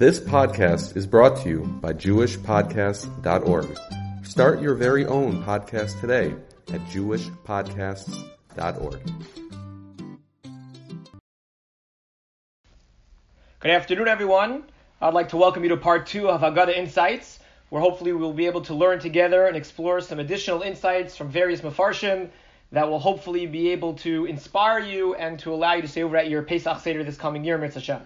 This podcast is brought to you by JewishPodcasts.org. Start your very own podcast today at JewishPodcasts.org. Good afternoon, everyone. I'd like to welcome you to part two of Haggadah Insights, where hopefully we'll be able to learn together and explore some additional insights from various mafarshim that will hopefully be able to inspire you and to allow you to stay over at your Pesach Seder this coming year, Mitzvah Hashem.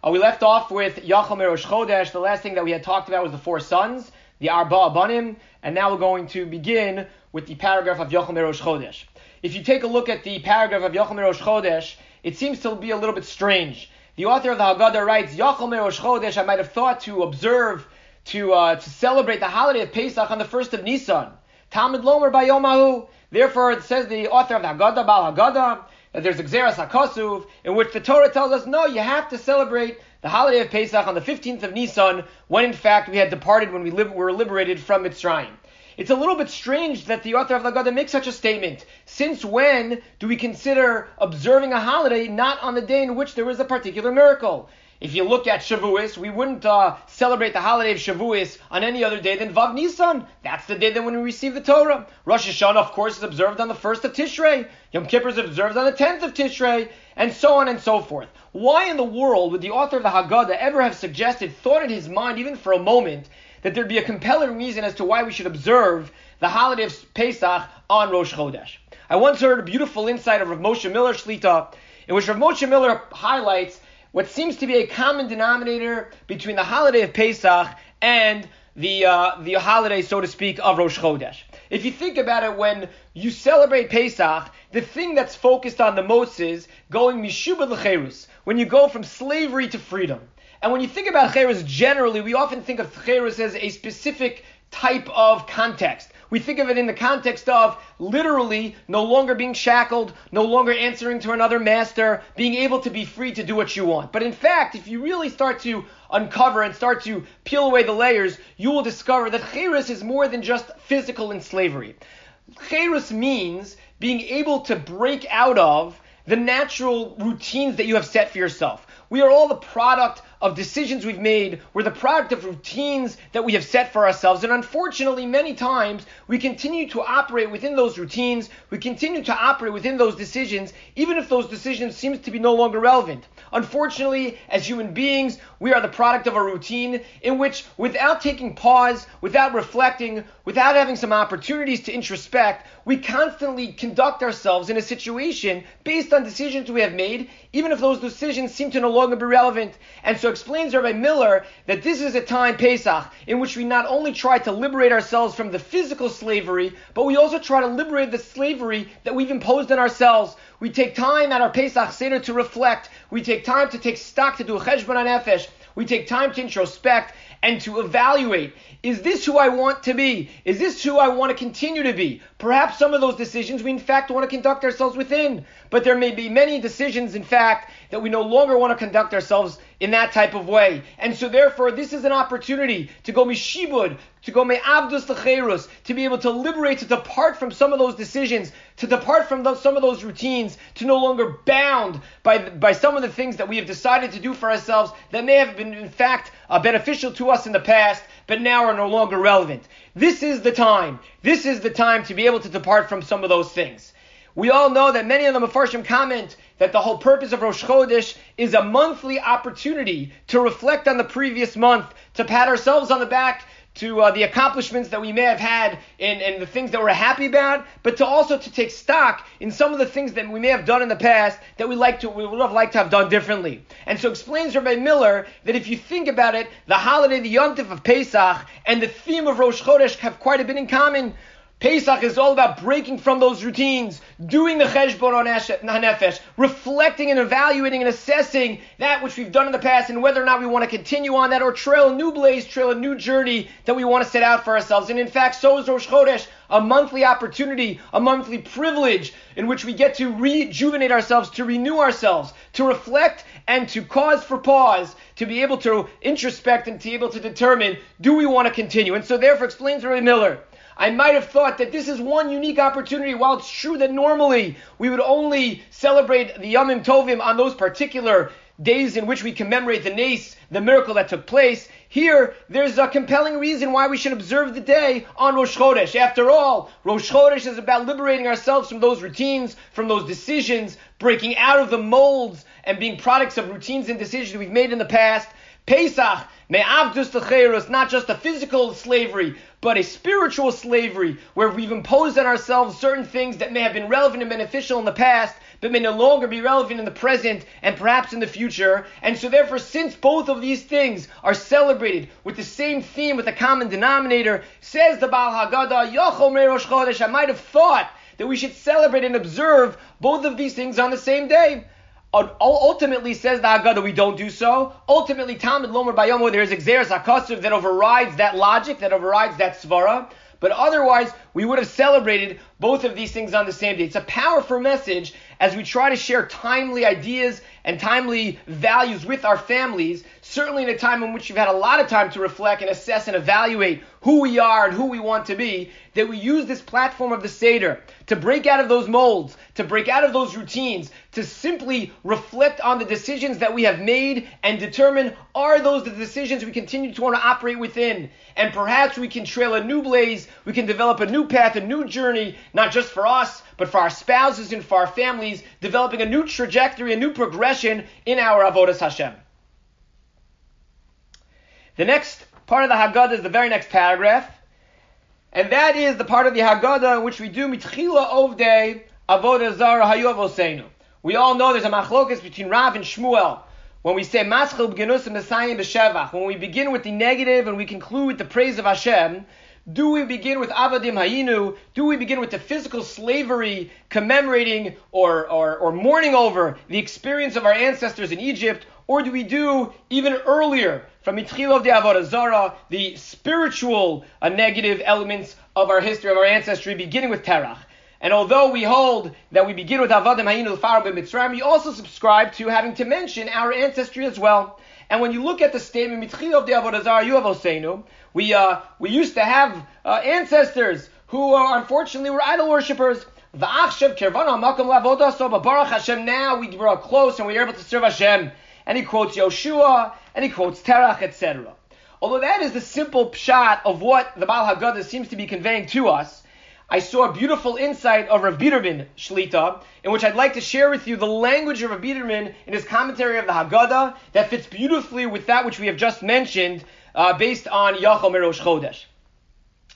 Uh, we left off with Yachal Merosh Chodesh. The last thing that we had talked about was the four sons, the Arba Abanim, and now we're going to begin with the paragraph of Yachal Merosh Chodesh. If you take a look at the paragraph of Yachal Merosh Chodesh, it seems to be a little bit strange. The author of the Haggadah writes, Yachal Merosh Chodesh, I might have thought to observe, to, uh, to celebrate the holiday of Pesach on the first of Nisan. Talmud Lomer by Yomahu. Therefore, it says the author of the Haggadah, Bal Haggadah, there's Xeras HaKosuv, in which the Torah tells us, no, you have to celebrate the holiday of Pesach on the 15th of Nisan, when in fact we had departed when we li- were liberated from Mitzrayim. It's a little bit strange that the author of Haggadah makes such a statement. Since when do we consider observing a holiday not on the day in which there was a particular miracle? If you look at Shavuos, we wouldn't uh, celebrate the holiday of Shavuos on any other day than Vav Nisan. That's the day that when we receive the Torah. Rosh Hashanah, of course, is observed on the first of Tishrei. Yom Kippur is observed on the tenth of Tishrei, and so on and so forth. Why in the world would the author of the Haggadah ever have suggested, thought in his mind, even for a moment, that there'd be a compelling reason as to why we should observe the holiday of Pesach on Rosh Chodesh? I once heard a beautiful insight of Rav Moshe Miller Shlita, in which Rav Moshe Miller highlights what seems to be a common denominator between the holiday of Pesach and the uh, the holiday, so to speak, of Rosh Chodesh. If you think about it, when you celebrate Pesach, the thing that's focused on the most is going mishubad lecherus, when you go from slavery to freedom. And when you think about cherus generally, we often think of cherus as a specific type of context. We think of it in the context of literally no longer being shackled, no longer answering to another master, being able to be free to do what you want. But in fact, if you really start to uncover and start to peel away the layers, you will discover that cherus is more than just physical slavery. Cherus means being able to break out of the natural routines that you have set for yourself. We are all the product of decisions we've made. We're the product of routines that we have set for ourselves. And unfortunately, many times we continue to operate within those routines. We continue to operate within those decisions, even if those decisions seem to be no longer relevant. Unfortunately, as human beings, we are the product of a routine in which, without taking pause, without reflecting, without having some opportunities to introspect, we constantly conduct ourselves in a situation based on decisions we have made, even if those decisions seem to no longer be relevant. And so explains Rabbi Miller that this is a time, Pesach, in which we not only try to liberate ourselves from the physical slavery, but we also try to liberate the slavery that we've imposed on ourselves. We take time at our Pesach Seder to reflect. We take time to take stock, to do cheshbon nefesh. We take time to introspect and to evaluate. Is this who I want to be? Is this who I want to continue to be? Perhaps some of those decisions we in fact want to conduct ourselves within. But there may be many decisions, in fact, that we no longer want to conduct ourselves in that type of way. And so therefore, this is an opportunity to go mishibud, to go me'avdus lecherus, to be able to liberate, to depart from some of those decisions, to depart from those, some of those routines, to no longer bound by, by some of the things that we have decided to do for ourselves that may have been, in fact, uh, beneficial to us in the past, but now are no longer relevant. This is the time. This is the time to be able to depart from some of those things. We all know that many of the Mefarshim comment that the whole purpose of Rosh Chodesh is a monthly opportunity to reflect on the previous month, to pat ourselves on the back, to uh, the accomplishments that we may have had and, and the things that we're happy about, but to also to take stock in some of the things that we may have done in the past that we like to we would have liked to have done differently. And so explains Rabbi Miller that if you think about it, the holiday, the Yom Tov of Pesach, and the theme of Rosh Chodesh have quite a bit in common. Pesach is all about breaking from those routines, doing the cheshbon on nefesh, reflecting and evaluating and assessing that which we've done in the past and whether or not we want to continue on that or trail a new blaze, trail a new journey that we want to set out for ourselves. And in fact, so is Rosh Chodesh, a monthly opportunity, a monthly privilege in which we get to rejuvenate ourselves, to renew ourselves, to reflect and to cause for pause, to be able to introspect and to be able to determine, do we want to continue? And so therefore explains Rabbi Miller, I might have thought that this is one unique opportunity. While it's true that normally we would only celebrate the Yomim Tovim on those particular days in which we commemorate the nace, the miracle that took place. Here, there's a compelling reason why we should observe the day on Rosh Chodesh. After all, Rosh Chodesh is about liberating ourselves from those routines, from those decisions, breaking out of the molds and being products of routines and decisions we've made in the past. Pesach, me'avdus not just a physical slavery, but a spiritual slavery where we've imposed on ourselves certain things that may have been relevant and beneficial in the past, but may no longer be relevant in the present and perhaps in the future. And so therefore, since both of these things are celebrated with the same theme, with a common denominator, says the Baal Haggadah, Yochom Rosh Chodesh, I might have thought that we should celebrate and observe both of these things on the same day. Ultimately, says the Haggadah, we don't do so. Ultimately, Talmud Lomer Bayomo, there is Exeris HaKasuv that overrides that logic, that overrides that Svara. But otherwise, we would have celebrated both of these things on the same day. It's a powerful message as we try to share timely ideas and timely values with our families, certainly in a time in which you've had a lot of time to reflect and assess and evaluate who we are and who we want to be, that we use this platform of the Seder to break out of those molds, to break out of those routines, to simply reflect on the decisions that we have made and determine are those the decisions we continue to want to operate within. And perhaps we can trail a new blaze, we can develop a new path, a new journey, not just for us, but for our spouses and for our families, developing a new trajectory, a new progression in our Avodas Hashem. The next part of the Haggadah is the very next paragraph, and that is the part of the Haggadah in which we do mitchila ovdei avodah zara hayov We all know there's a machlokas between Rav and Shmuel. When we say maschil b'genusim b'sayim b'shevach, when we begin with the negative and we conclude with the praise of Hashem, do we begin with Avadim Hayinu? Do we begin with the physical slavery commemorating or, or, or mourning over the experience of our ancestors in Egypt? Or do we do even earlier from Mitchil of the Avodah Zarah, the spiritual uh, negative elements of our history, of our ancestry, beginning with Terach? And although we hold that we begin with Avadim Hayinu Farab Mitzrayim, we also subscribe to having to mention our ancestry as well. And when you look at the statement, Mitchil of the Avodah Zarah, you have Oseinu, we, uh, we used to have uh, ancestors who uh, unfortunately were idol worshippers. Now we brought close and we are able to serve Hashem. And he quotes Yoshua, and he quotes Terach, etc. Although that is the simple shot of what the Baal Haggadah seems to be conveying to us, I saw a beautiful insight of Rav Biderman Shlita, in which I'd like to share with you the language of Rav Biderman in his commentary of the Haggadah that fits beautifully with that which we have just mentioned uh, based on Yachal Merosh Chodesh.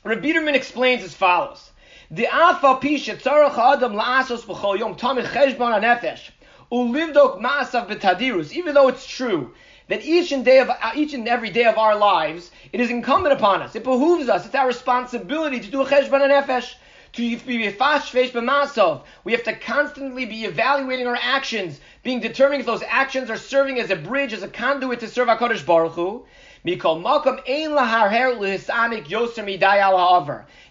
Rabbi Biderman explains as follows. The afa pisha tzarach adam la'asos b'chol yom tamid cheshbon anefesh ulivdok ma'asav b'tadirus. Even though it's true that each and day of uh, each and every day of our lives, it is incumbent upon us. It behooves us. It's our responsibility to do a cheshbon anefesh. To be b'masov. We have to constantly be evaluating our actions, being determined if those actions are serving as a bridge, as a conduit to serve HaKadosh Baruch Hu.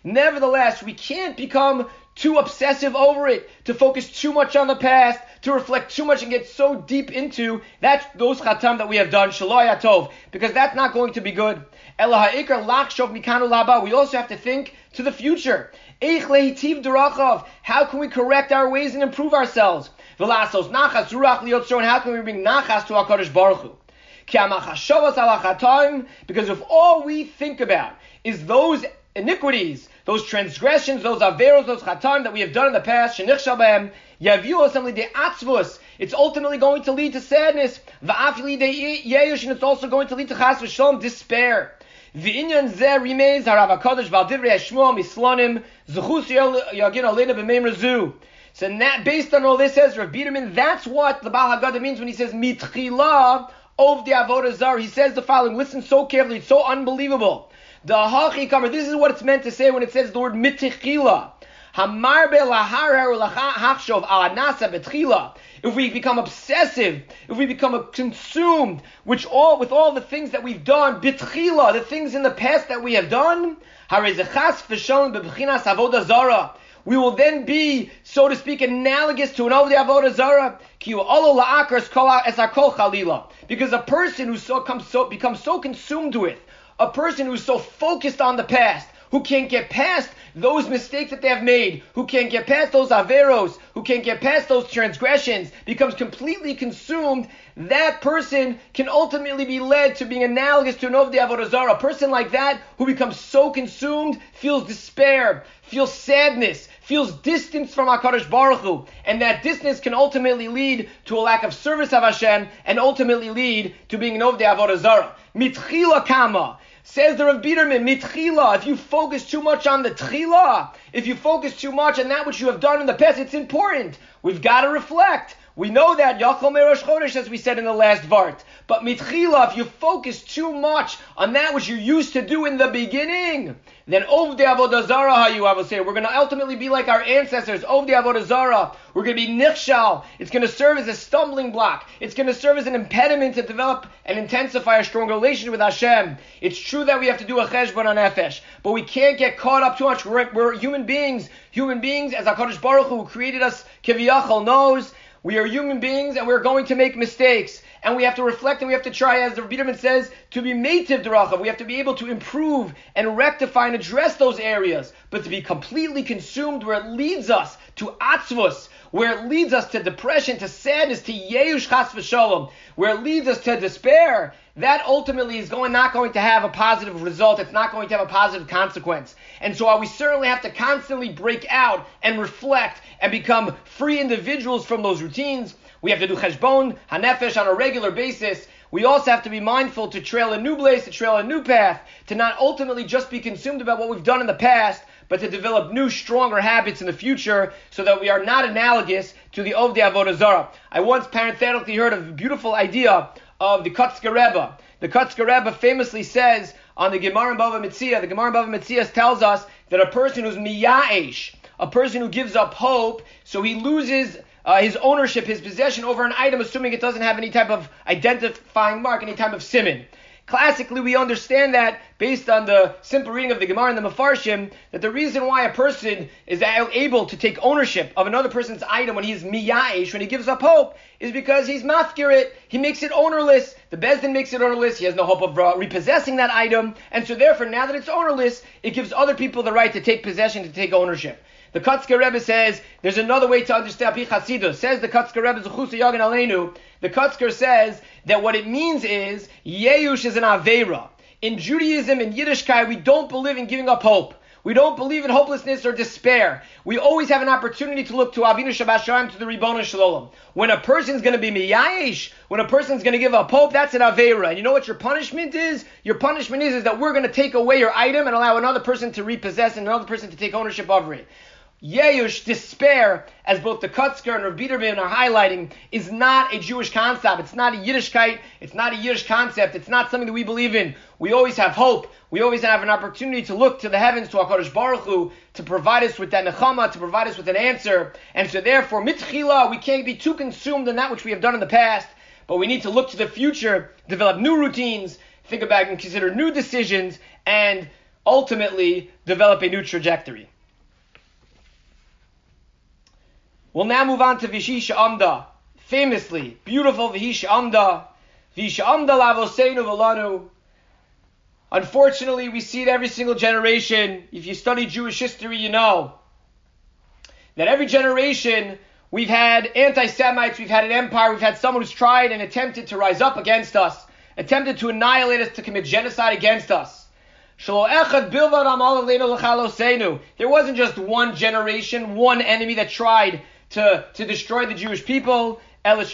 Nevertheless, we can't become too obsessive over it, to focus too much on the past, to reflect too much and get so deep into that those chatam that we have done, tov, because that's not going to be good. We also have to think to the future. How can we correct our ways and improve ourselves? And how can we bring nachas to HaKadosh Baruch Hu? Because if all we think about is those iniquities, those transgressions, those averos, those chatam that we have done in the past, it's ultimately going to lead to sadness. And it's also going to lead to chas v'shalom, despair. V'inyan zeh rimeis harav HaKadosh v'al divrei Shmuel mislonim zechus yagin alena b'meim razu. So that, based on all this says Rav Biderman, that's what the Baal Haggadah means when he says mitchila of the Avodah Zar. He says the following. Listen so carefully. It's so unbelievable. The Hachi Kamer. This is what it's meant to say when it says the word mitichila. If we become obsessive, if we become consumed, which all with all the things that we've done, bitchila, the things in the past that we have done, we will then be, so to speak, analogous to an Ovdi Avodah Zara. Because a person who so comes so becomes so consumed with, a person who's so focused on the past, who can't get past those mistakes that they have made, who can't get past those averos, who can't get past those transgressions, becomes completely consumed, that person can ultimately be led to being analogous to an Ovdi Avodah A person like that who becomes so consumed feels despair, feels sadness, feels distance from HaKadosh Baruch Hu, and that distance can ultimately lead to a lack of service of Hashem, and ultimately lead to being an Ovdi Avodah. Mitchila kama. Says the Rav Biderman, mitchila, if you focus too much on the tchila, if you focus too much on that which you have done in the past, it's important. We've got to reflect. We know that Yachol Merosh Chodesh, as we said in the last Vart. But mitchila, if you focus too much on that which you used to do in the beginning, then Ovde Avodah Zarah, how you will say, we're going to ultimately be like our ancestors, Ovde Avodah Zarah. We're going to be nichshal. It's going to serve as a stumbling block. It's going to serve as an impediment to develop and intensify a strong relationship with Hashem. It's true that we have to do a cheshbon on nefesh, but we can't get caught up too much. We're, we're human beings. Human beings, as HaKadosh Baruch Hu, who created us, Kiviyachal, knows, we are human beings and we're going to make mistakes. And we have to reflect and we have to try, as the Biderman says, to be mative derachav. We have to be able to improve and rectify and address those areas. But to be completely consumed where it leads us to atzvus, where it leads us to depression, to sadness, to yeush chas v'sholom, where it leads us to despair, that ultimately is going not going to have a positive result. It's not going to have a positive consequence. And so we certainly have to constantly break out and reflect and become free individuals from those routines, we have to do cheshbon, hanefesh on a regular basis. We also have to be mindful to trail a new blaze, to trail a new path, to not ultimately just be consumed about what we've done in the past, but to develop new, stronger habits in the future so that we are not analogous to the Ovdei Avodah Zarah. I once parenthetically heard a beautiful idea of the Kotzker Rebbe. The Kotzker Rebbe famously says on the Gemara Bava Metzia, the Gemara Bava Metzia tells us that a person who's miyaesh, a person who gives up hope, so he loses uh, his ownership, his possession over an item, assuming it doesn't have any type of identifying mark, any type of simon. Classically, we understand that based on the simple reading of the Gemara and the Mefarshim, that the reason why a person is able to take ownership of another person's item when he's miya'ish, when he gives up hope, is because he's mafkir he makes it ownerless. The Bezdin makes it ownerless, he has no hope of uh, repossessing that item, and so therefore, now that it's ownerless, it gives other people the right to take possession, to take ownership. The Kotzker Rebbe says there's another way to understand Pi Chasidus. Says the Kotzker Rebbe Zechusa Yagan Aleinu. The Kotzker says that what it means is Yeush is an Avera. In Judaism and Yiddishkeit, we don't believe in giving up hope. We don't believe in hopelessness or despair. We always have an opportunity to look to Avinu Shabbat to the Ribbon Shalom. When a person's going to be miyayish, when a person's going to give up hope, that's an Avera. And you know what your punishment is? Your punishment is, is that we're going to take away your item and allow another person to repossess and another person to take ownership over it. Yeush, despair, as both the Kotzker and Rav Biderman are highlighting, is not a Jewish concept. It's not a Yiddishkeit. It's not a Yiddish concept. It's not something that we believe in. We always have hope. We always have an opportunity to look to the heavens, to HaKadosh Baruch Hu, to provide us with that nechama, to provide us with an answer. And so therefore, mitchila, we can't be too consumed in that which we have done in the past, but we need to look to the future, develop new routines, think about and consider new decisions, and ultimately develop a new trajectory. We'll now move on to Vishisha Amda. Famously, beautiful Vishisha Amda. Vishisha Amda Lavosenu Velanu. Unfortunately, we see it every single generation. If you study Jewish history, you know that every generation we've had anti Semites, we've had an empire, we've had someone who's tried and attempted to rise up against us, attempted to annihilate us, to commit genocide against us. There wasn't just one generation, one enemy that tried to, to destroy the Jewish people. Each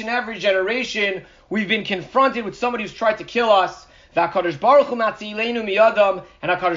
and every generation, we've been confronted with somebody who's tried to kill us. And HaKadosh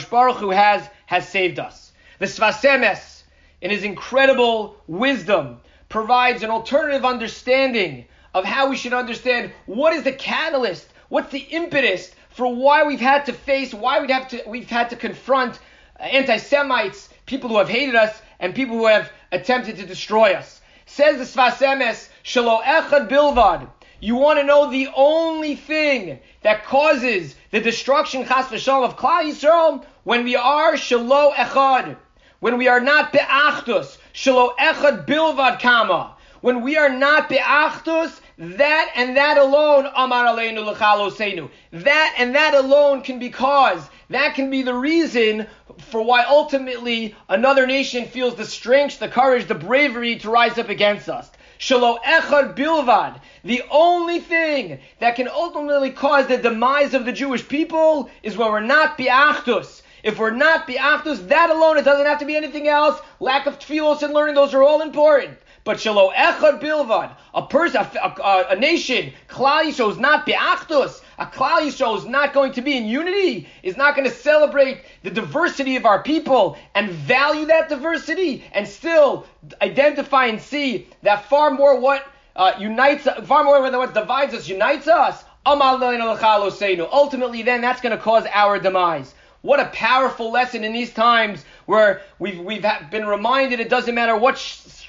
Baruch Hu has, has saved us. The Sfas Emes, in his incredible wisdom, provides an alternative understanding of how we should understand what is the catalyst, what's the impetus for why we've had to face, why we've to, we've had to confront anti-Semites, people who have hated us, and people who have attempted to destroy us. Says the Sfas Emes, Shalo Echad Bilvad. You want to know the only thing that causes the destruction, chas v'shalom, of Klal Yisrael? When we are Shalo Echad. When we are not Be'achtus. Shalo Echad Bilvad Kama. When we are not Be'achtus, that and that alone, Amar Aleinu L'chaloseinu. That and that alone can be caused that can be the reason for why ultimately another nation feels the strength, the courage, the bravery to rise up against us. Shalo echad bilvad. The only thing that can ultimately cause the demise of the Jewish people is when we're not bi'achtus. If we're not bi'achtus, that alone, it doesn't have to be anything else. Lack of tefillos and learning, those are all important. But shalo echad bilvad, a person, a, a, a nation, klal Yisrael is not bi'achtus. A klal Yisrael is not going to be in unity. Is not going to celebrate the diversity of our people and value that diversity, and still identify and see that far more what uh, unites, far more than what divides us unites us. Ultimately, then that's going to cause our demise. What a powerful lesson in these times where we've, we've been reminded it doesn't matter what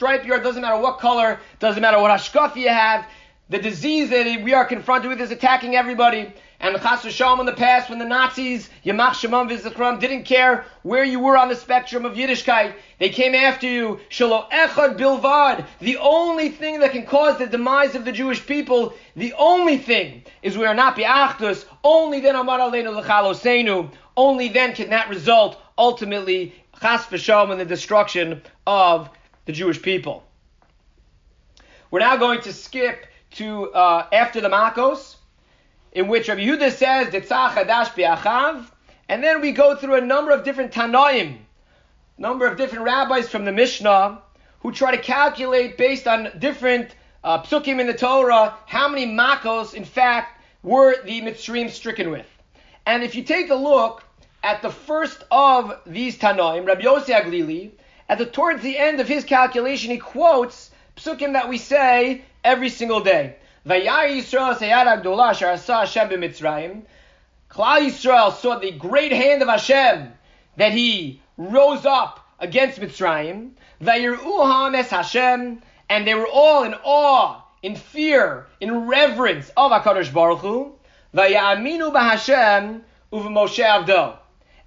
stripe you are, doesn't matter what color, doesn't matter what hashkafa you have. The disease that we are confronted with is attacking everybody. And Chas V'Shalom in the past, when the Nazis, Yamach Shemam V'Zichram, didn't care where you were on the spectrum of Yiddishkeit, they came after you. Shalo Echad Bilvad. The only thing that can cause the demise of the Jewish people, the only thing, is we are not Bi'achdus. Only then Amar Aleinu L'Chalosenu. Only then can that result ultimately Chas V'Shalom in the destruction of the Jewish people. We're now going to skip to uh, after the Makos in which Rabbi Yehuda says Ditzach Hadash Bi'achav, and then we go through a number of different Tanoim, number of different rabbis from the Mishnah who try to calculate based on different uh, psukim in the Torah how many makos, in fact, were the Mitzrayim stricken with. And if you take a look at the first of these Tanoim, Rabbi Yossi HaGlili, at the towards the end of his calculation, he quotes psukim that we say every single day. Klal Yisrael saw the great hand of Hashem that He rose up against Mitzrayim. Vayiruham es Hashem, and they were all in awe, in fear, in reverence of Hakadosh Baruch Hu. Vayaminu b'Hashem Avdo,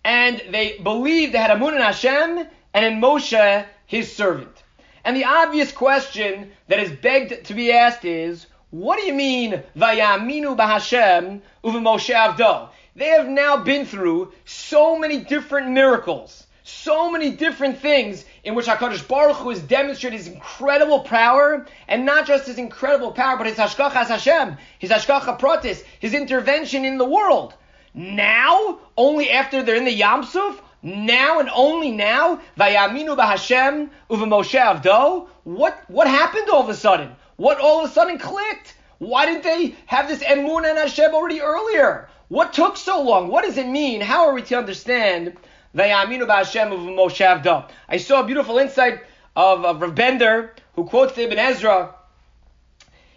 and they believed they had amun in Hashem and in Moshe, His servant. And the obvious question that is begged to be asked is, what do you mean, Vayaminu b'Hashem uv'Moshe Avdo? They have now been through so many different miracles, so many different things in which HaKadosh Baruch Hu has demonstrated his incredible power, and not just his incredible power, but his Hashgacha Hashem, his Hashgacha Pratis, his intervention in the world. Now, only after they're in the Yamsuf, now and only now, Vayaminu b'Hashem uv'Moshe Avdo, what, what happened all of a sudden? What all of a sudden clicked? Why didn't they have this emun and Hashem already earlier? What took so long? What does it mean? How are we to understand Vayaminu b'Hashem of Moshe Avda? I saw a beautiful insight of, of Rav Bender who quotes Ibn Ezra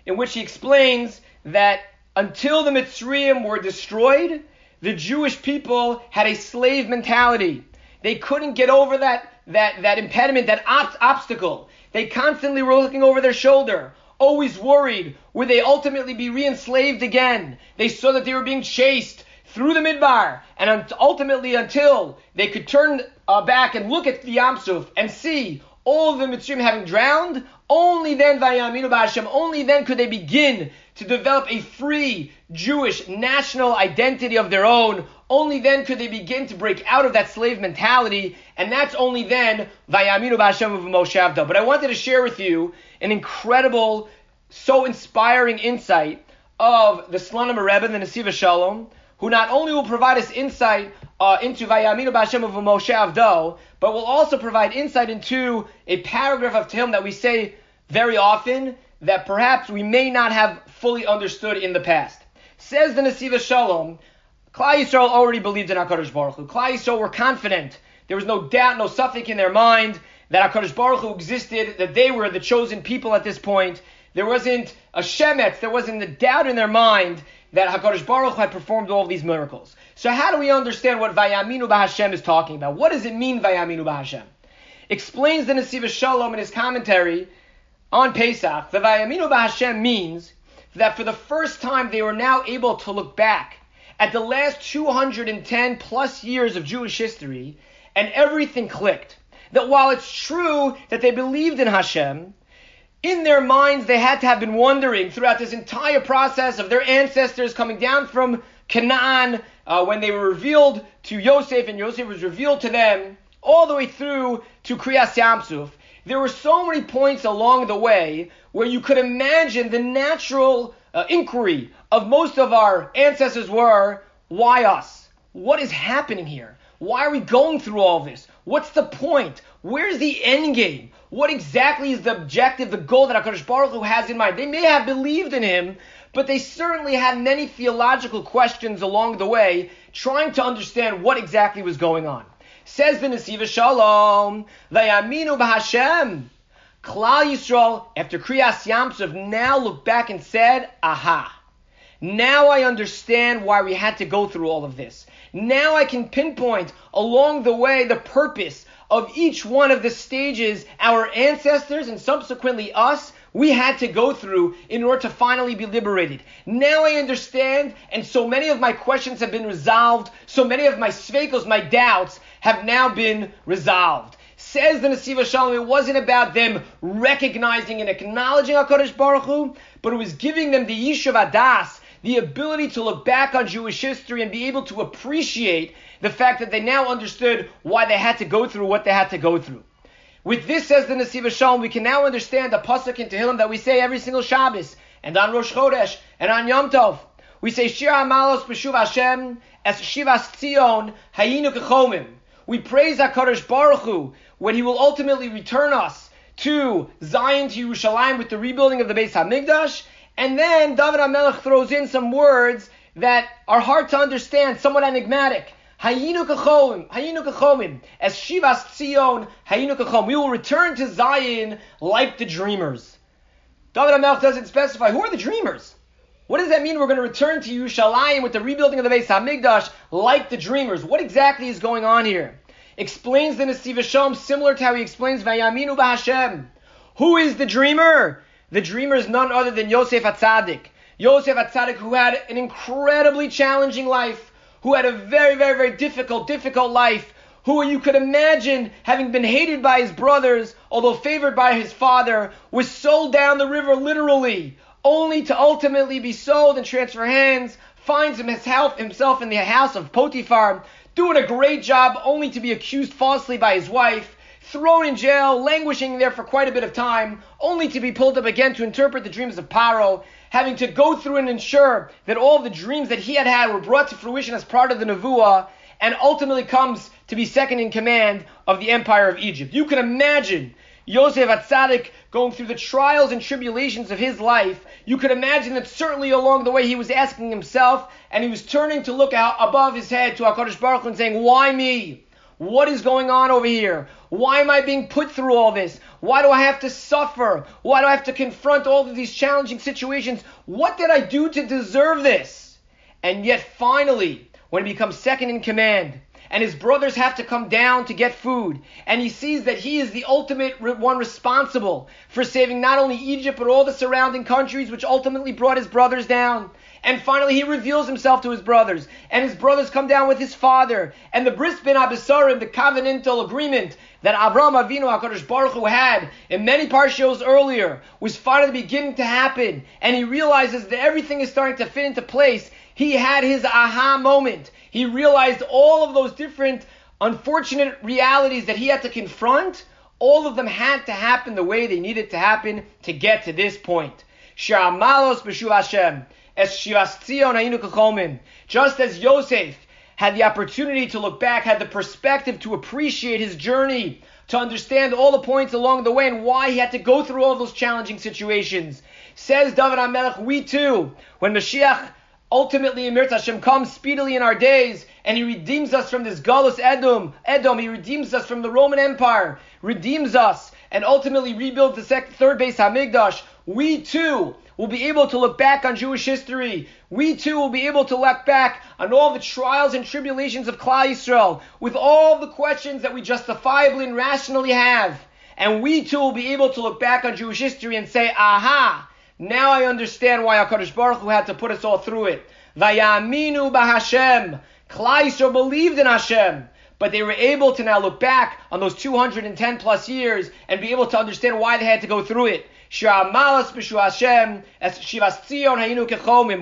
in which he explains that until the Mitzrayim were destroyed, the Jewish people had a slave mentality. They couldn't get over that, that, that impediment, that ob- obstacle. They constantly were looking over their shoulder always worried would they ultimately be re-enslaved again. They saw that they were being chased through the midbar, and ultimately until they could turn uh, back and look at the Yamsuf and see all of the Mitzrayim having drowned, only then Vayaminu B'Hashem, only then could they begin to develop a free Jewish national identity of their own. Only then could they begin to break out of that slave mentality, and that's only then Vayaminu of Moshe But I wanted to share with you an incredible, so inspiring insight of the Slonim Rebbe, the Nesivos Shalom, who not only will provide us insight uh, into Vayaminu B'Hashem of Moshe Avdo, but will also provide insight into a paragraph of Tehillim that we say very often that perhaps we may not have fully understood in the past. Says the Nesivos Shalom, Klal Yisrael already believed in HaKadosh Baruch Hu. Klal Yisrael were confident. There was no doubt, no suffix in their mind that HaKadosh Baruch Hu existed, that they were the chosen people at this point. There wasn't a shemetz, there wasn't a doubt in their mind that HaKadosh Baruch had performed all these miracles. So how do we understand what Vayaminu B'Hashem is talking about? What does it mean, Vayaminu B'Hashem? Explains the Nesivos Shalom in his commentary on Pesach, the Vayaminu B'Hashem means that for the first time they were now able to look back at the last 210 plus years of Jewish history and everything clicked that while it's true that they believed in Hashem, in their minds they had to have been wondering throughout this entire process of their ancestors coming down from Canaan, uh, when they were revealed to Yosef and Yosef was revealed to them all the way through to Kriyas Yamsuf, there were so many points along the way where you could imagine the natural uh, inquiry of most of our ancestors were, why us? What is happening here? Why are we going through all this? What's the point? Where's the end game? What exactly is the objective, the goal that HaKadosh Baruch Hu has in mind? They may have believed in him, but they certainly had many theological questions along the way, trying to understand what exactly was going on. Says the Nesivos Shalom, Vayaminu b'Hashem. Klal Yisrael, after Kriyas Yamsuf, now looked back and said, Aha. Now I understand why we had to go through all of this. Now I can pinpoint along the way the purpose of each one of the stages our ancestors and subsequently us we had to go through in order to finally be liberated. Now I understand, and so many of my questions have been resolved, so many of my svekos, my doubts, have now been resolved. Says the Nesivos Shalom, it wasn't about them recognizing and acknowledging HaKadosh Baruch Hu, but it was giving them the Yishuv Adas, the ability to look back on Jewish history and be able to appreciate the fact that they now understood why they had to go through what they had to go through. With this, says the Nesivos Shalom, we can now understand the pasuk in Tehillim that we say every single Shabbos, and on Rosh Chodesh, and on Yom Tov. We say Shir HaMaalos B'Shuv Hashem, Es Shivas Tzion, Hayinu Kechomim. We praise HaKadosh Baruch Hu when He will ultimately return us to Zion, to Yerushalayim with the rebuilding of the Beis HaMikdash, and then David HaMelech throws in some words that are hard to understand, somewhat enigmatic. Hayinu kachomim, as Shivas Tzion, hayinu kachom. We will return to Zion like the dreamers. David HaMelech doesn't specify who are the dreamers. What does that mean? We're going to return to Yerushalayim with the rebuilding of the Beis Hamikdash like the dreamers. What exactly is going on here? Explains the Nesivos Shalom similar to how he explains Vayaminu b'Hashem. Who is the dreamer? The dreamer is none other than Yosef HaTzaddik. Yosef HaTzaddik, who had an incredibly challenging life who had a very, very, very difficult, difficult life, who you could imagine having been hated by his brothers, although favored by his father, was sold down the river literally, only to ultimately be sold and transfer hands, finds himself in the house of Potiphar, doing a great job, only to be accused falsely by his wife, thrown in jail, languishing there for quite a bit of time, only to be pulled up again to interpret the dreams of Paro, having to go through and ensure that all the dreams that he had had were brought to fruition as part of the Nevuah, and ultimately comes to be second in command of the empire of Egypt. You can imagine Yosef HaTzaddik going through the trials and tribulations of his life. You could imagine that certainly along the way he was asking himself, and he was turning to look out above his head to HaKadosh Baruch Hu and saying, Why me? What is going on over here? Why am I being put through all this? Why do I have to suffer? Why do I have to confront all of these challenging situations? What did I do to deserve this? And yet finally, when he becomes second in command, and his brothers have to come down to get food, and he sees that he is the ultimate one responsible for saving not only Egypt but all the surrounding countries, which ultimately brought his brothers down. And finally, he reveals himself to his brothers, and his brothers come down with his father, and the bris ben habesarim, the covenantal agreement that Abraham Avinu Hakadosh Baruch Hu had in many parshios earlier, was finally beginning to happen, and he realizes that everything is starting to fit into place. He had his aha moment. He realized all of those different unfortunate realities that he had to confront. All of them had to happen the way they needed to happen to get to this point. Shamalos b'shuv Hashem. Just as Yosef had the opportunity to look back, had the perspective to appreciate his journey, to understand all the points along the way and why he had to go through all those challenging situations. Says David HaMelech, we too, when Mashiach ultimately Emir Hashem comes speedily in our days and he redeems us from this Galus Edom, Edom, he redeems us from the Roman Empire, redeems us and ultimately rebuilds the second, third Beis Hamikdash, we too will be able to look back on Jewish history. We too will be able to look back on all the trials and tribulations of Klal Yisrael with all the questions that we justifiably and rationally have. And we too will be able to look back on Jewish history and say, aha, now I understand why HaKadosh Baruch Hu had to put us all through it. Vayaminu b'Hashem. Klal Yisrael believed in Hashem but they were able to now look back on those 210 plus years and be able to understand why they had to go through it.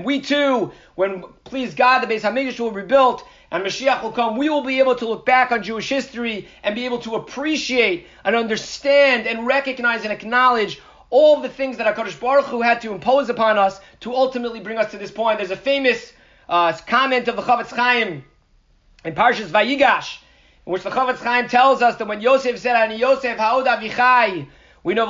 We too, when please God, the Beis Hamikdash will be rebuilt and Mashiach will come, we will be able to look back on Jewish history and be able to appreciate and understand and recognize and acknowledge all the things that HaKadosh Baruch Hu had to impose upon us to ultimately bring us to this point. There's a famous uh, comment of the Chofetz Chaim in Parshas Vayigash, in which the Chofetz Chaim tells us that when Yosef said, Ani Yosef ha'od avichai, we know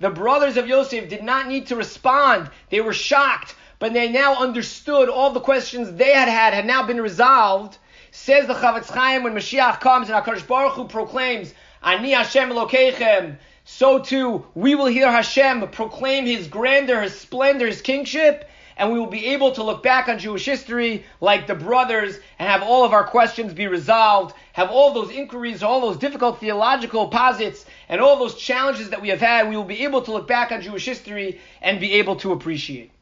the brothers of Yosef did not need to respond. They were shocked, but they now understood all the questions they had had had now been resolved. Says the Chofetz Chaim when Mashiach comes and HaKadosh Baruch Hu proclaims, Ani Hashem Elokeichem, so too we will hear Hashem proclaim His grandeur, His splendor, His kingship, and we will be able to look back on Jewish history like the brothers and have all of our questions be resolved, have all those inquiries, all those difficult theological posits, and all those challenges that we have had, we will be able to look back on Jewish history and be able to appreciate.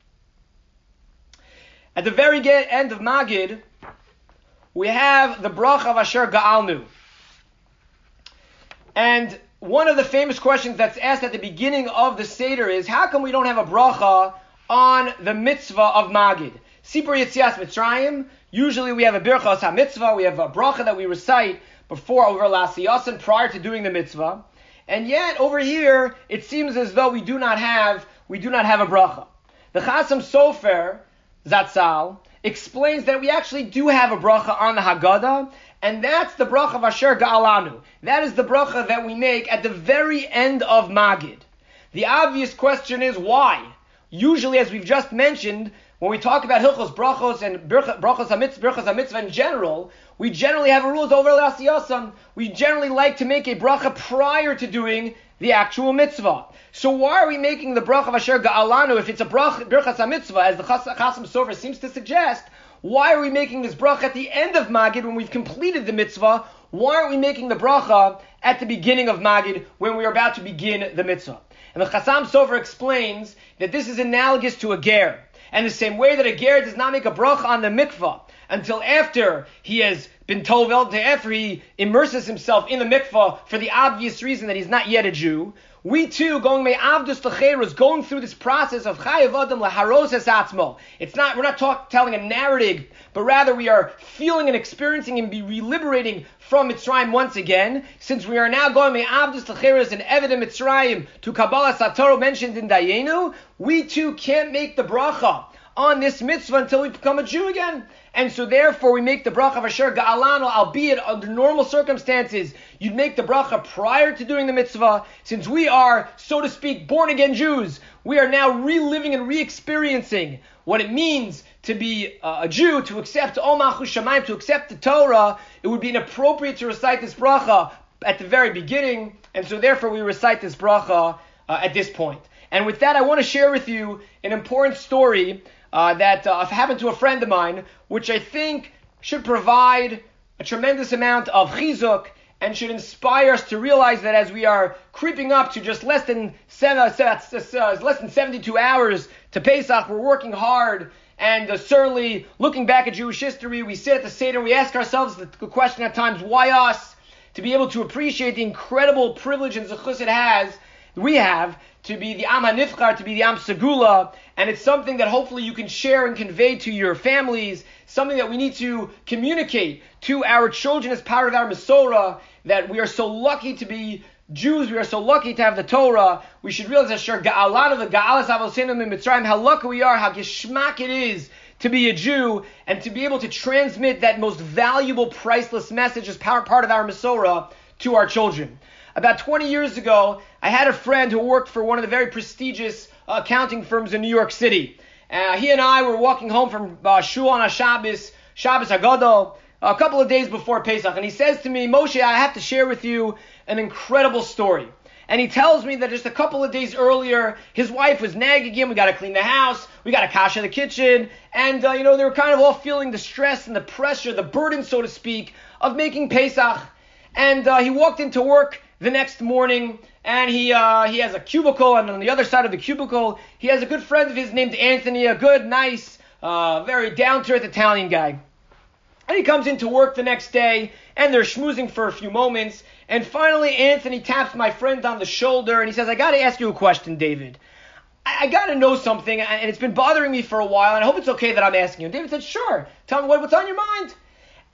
At the very end of Magid, we have the Brach of Asher Ga'alnu. And one of the famous questions that's asked at the beginning of the Seder is, how come we don't have a bracha on the mitzvah of Magid? Sipur Yitzias Mitzrayim, usually we have a birchas ha-mitzvah, we have a bracha that we recite before over Lasiyasan prior to doing the mitzvah. And yet, over here, it seems as though we do not have, we do not have a bracha. The Chasam Sofer, Zatzal, explains that we actually do have a bracha on the Haggadah, and that's the bracha of Asher Ga'alanu. That is the bracha that we make at the very end of Magid. The obvious question is why? Usually, as we've just mentioned, when we talk about Hilchos Brachos and Brachos HaMitzvah, Brachos HaMitzvah in general, we generally have a rule over Lasiyasam. We generally like to make a bracha prior to doing the actual mitzvah. So why are we making the bracha of Asher Ga'alanu if it's a bracha, Brachos HaMitzvah, as the Chasam Sofer seems to suggest? Why are we making this bracha at the end of Magid when we've completed the mitzvah? Why aren't we making the bracha at the beginning of Magid when we are about to begin the mitzvah? And the Chasam Sofer explains that this is analogous to a ger. And the same way that a ger does not make a bracha on the mikvah until after he has been told, after he immerses himself in the mikvah for the obvious reason that he's not yet a Jew, we too, going me'avdus is going through this process of chayav adam laharos atzmo. It's not, we're not talk, telling a narrative, but rather we are feeling and experiencing and be reliberating from Mitzrayim once again, since we are now going me'avdus lecheres and evident Mitzrayim to Kabbalah Satoro mentioned in Dayenu, we too can't make the bracha on this mitzvah until we become a Jew again. And so therefore we make the bracha of Asher Ga'alanu, albeit under normal circumstances, you'd make the bracha prior to doing the mitzvah. Since we are, so to speak, born again Jews, we are now reliving and re-experiencing what it means to be a Jew, to accept Om Shamayim, to accept the Torah. It would be inappropriate to recite this bracha at the very beginning, and so therefore we recite this bracha uh, at this point. And with that, I want to share with you an important story uh, that uh, happened to a friend of mine, which I think should provide a tremendous amount of chizuk and should inspire us to realize that as we are creeping up to just less than seven, uh, uh less than 72 hours to Pesach, we're working hard. And uh, certainly, looking back at Jewish history, we sit at the Seder, we ask ourselves the question at times, why us? To be able to appreciate the incredible privilege and zechus it has, we have, to be the Am HaNifchar, to be the Am Segula, and it's something that hopefully you can share and convey to your families, something that we need to communicate to our children as part of our Masorah, that we are so lucky to be Jews, we are so lucky to have the Torah. We should realize that sure, a lot of the Ga'alas Avosenim in Mitzrayim, how lucky we are, how geshmak it is to be a Jew and to be able to transmit that most valuable, priceless message as part of our Masorah to our children. About 20 years ago, I had a friend who worked for one of the very prestigious accounting firms in New York City. Uh, he and I were walking home from uh, Shul on a Shabbos, Shabbos HaGadol, a couple of days before Pesach, and he says to me, Moshe, I have to share with you an incredible story. And he tells me that just a couple of days earlier, his wife was nagging him. We got to clean the house. We got to cash in the kitchen. And, uh, you know, they were kind of all feeling the stress and the pressure, the burden, so to speak, of making Pesach. And uh, he walked into work the next morning, and he uh, he has a cubicle, and on the other side of the cubicle, he has a good friend of his named Anthony, a good, nice, uh, very down to earth Italian guy. And he comes into work the next day, and they're schmoozing for a few moments. And finally, Anthony taps my friend on the shoulder, and he says, I got to ask you a question, David. I, got to know something, and it's been bothering me for a while, and I hope it's okay that I'm asking you. And David said, Sure. Tell me what, what's on your mind.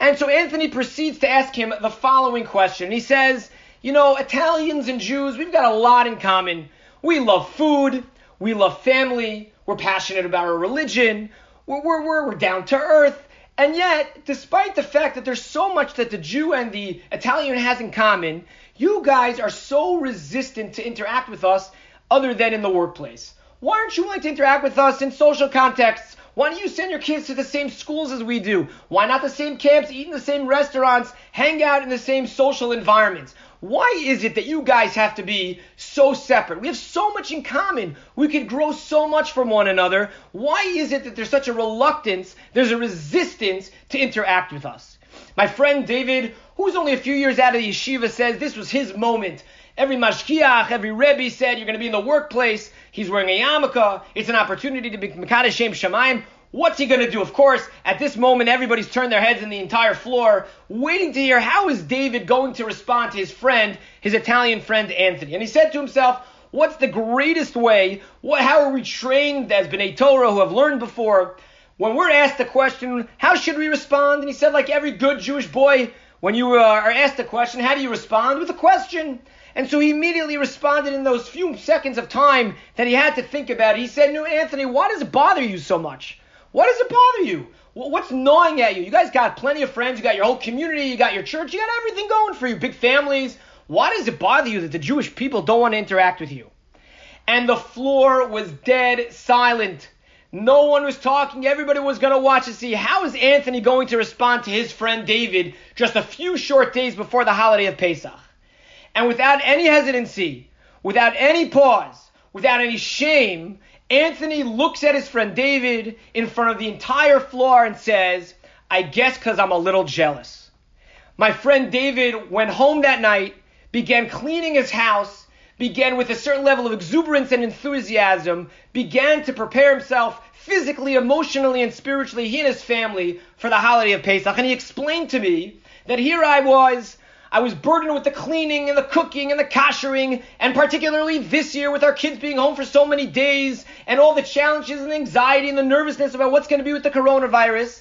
And so Anthony proceeds to ask him the following question. He says, You know, Italians and Jews, we've got a lot in common. We love food, we love family, we're passionate about our religion, we're, we're, we're, we're down to earth. And yet, despite the fact that there's so much that the Jew and the Italian has in common, you guys are so resistant to interact with us other than in the workplace. Why aren't you willing to interact with us in social contexts? Why don't you send your kids to the same schools as we do? Why not the same camps, eat in the same restaurants, hang out in the same social environments? Why is it that you guys have to be so separate? We have so much in common. We could grow so much from one another. Why is it that there's such a reluctance, there's a resistance to interact with us? My friend David, who's only a few years out of yeshiva, says this was his moment. Every mashgiach, every rebbe said you're going to be in the workplace. He's wearing a yarmulke. It's an opportunity to be Mekadesh Shem. What's he going to do? Of course, at this moment, everybody's turned their heads in the entire floor, waiting to hear how is David going to respond to his friend, his Italian friend Anthony. And he said to himself, what's the greatest way? What, how are we trained as B'nai Torah who have learned before? When we're asked the question, how should we respond? And he said, like every good Jewish boy, when you uh, are asked a question, how do you respond? With a question. And so he immediately responded in those few seconds of time that he had to think about it. He said, No, Anthony, why does it bother you so much? Why does it bother you? What's gnawing at you? You guys got plenty of friends, you got your whole community, you got your church, you got everything going for you, big families. Why does it bother you that the Jewish people don't want to interact with you? And the floor was dead silent. No one was talking. Everybody was going to watch to see how is Anthony going to respond to his friend David just a few short days before the holiday of Pesach. And without any hesitancy, without any pause, without any shame, Anthony looks at his friend David in front of the entire floor and says, I guess because I'm a little jealous. My friend David went home that night, began cleaning his house, began with a certain level of exuberance and enthusiasm, began to prepare himself physically, emotionally, and spiritually, he and his family, for the holiday of Pesach. And he explained to me that here I was I was burdened with the cleaning and the cooking and the koshering, and particularly this year with our kids being home for so many days and all the challenges and anxiety and the nervousness about what's going to be with the coronavirus.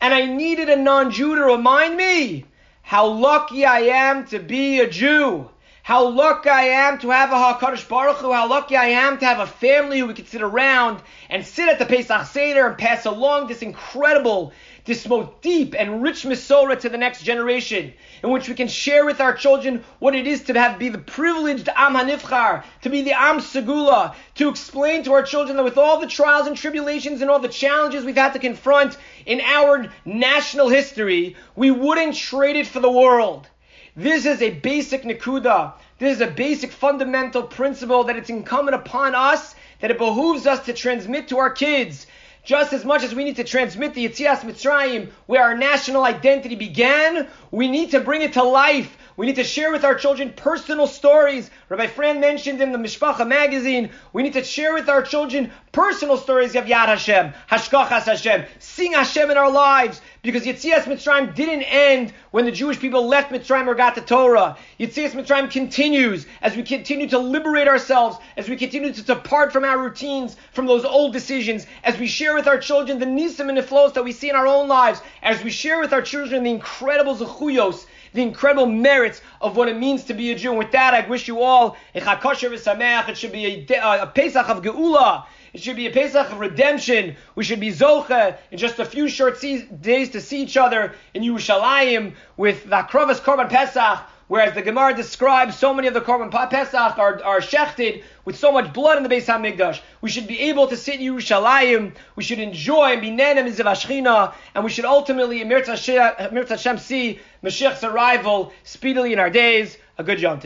And I needed a non-Jew to remind me how lucky I am to be a Jew. How lucky I am to have a HaKadosh Baruch Hu. How lucky I am to have a family who we can sit around and sit at the Pesach Seder and pass along this incredible this most deep and rich Masorah to the next generation, in which we can share with our children what it is to have be the privileged Am Hanivchar, to be the Am Segula, to explain to our children that with all the trials and tribulations and all the challenges we've had to confront in our national history, we wouldn't trade it for the world. This is a basic Nakuda. This is a basic fundamental principle that it's incumbent upon us, that it behooves us to transmit to our kids just as much as we need to transmit the Yitzias Mitzrayim, where our national identity began, we need to bring it to life. We need to share with our children personal stories. Rabbi Fran mentioned in the Mishpacha magazine, we need to share with our children personal stories of Yad Hashem, Hashgachas Hashem, sing Hashem in our lives, because Yitzias Mitzrayim didn't end when the Jewish people left Mitzrayim or got the Torah. Yitzias Mitzrayim continues as we continue to liberate ourselves, as we continue to depart from our routines, from those old decisions, as we share with our children the nisim and the flows that we see in our own lives, as we share with our children the incredible zechuyos, the incredible merits of what it means to be a Jew. And with that, I wish you all a chakosher v'sameach. It should be a, a Pesach of Geula. It should be a Pesach of redemption. We should be Zocha in just a few short days to see each other in Yerushalayim with the Hakravas Korban Pesach, whereas the Gemara describes so many of the Korban Pesach are, are shechted with so much blood in the Beis HaMikdash. We should be able to sit in Yerushalayim. We should enjoy and be nenem Ashchina, and we should ultimately, in Hashem, see Mashiach's arrival speedily in our days. A good Yom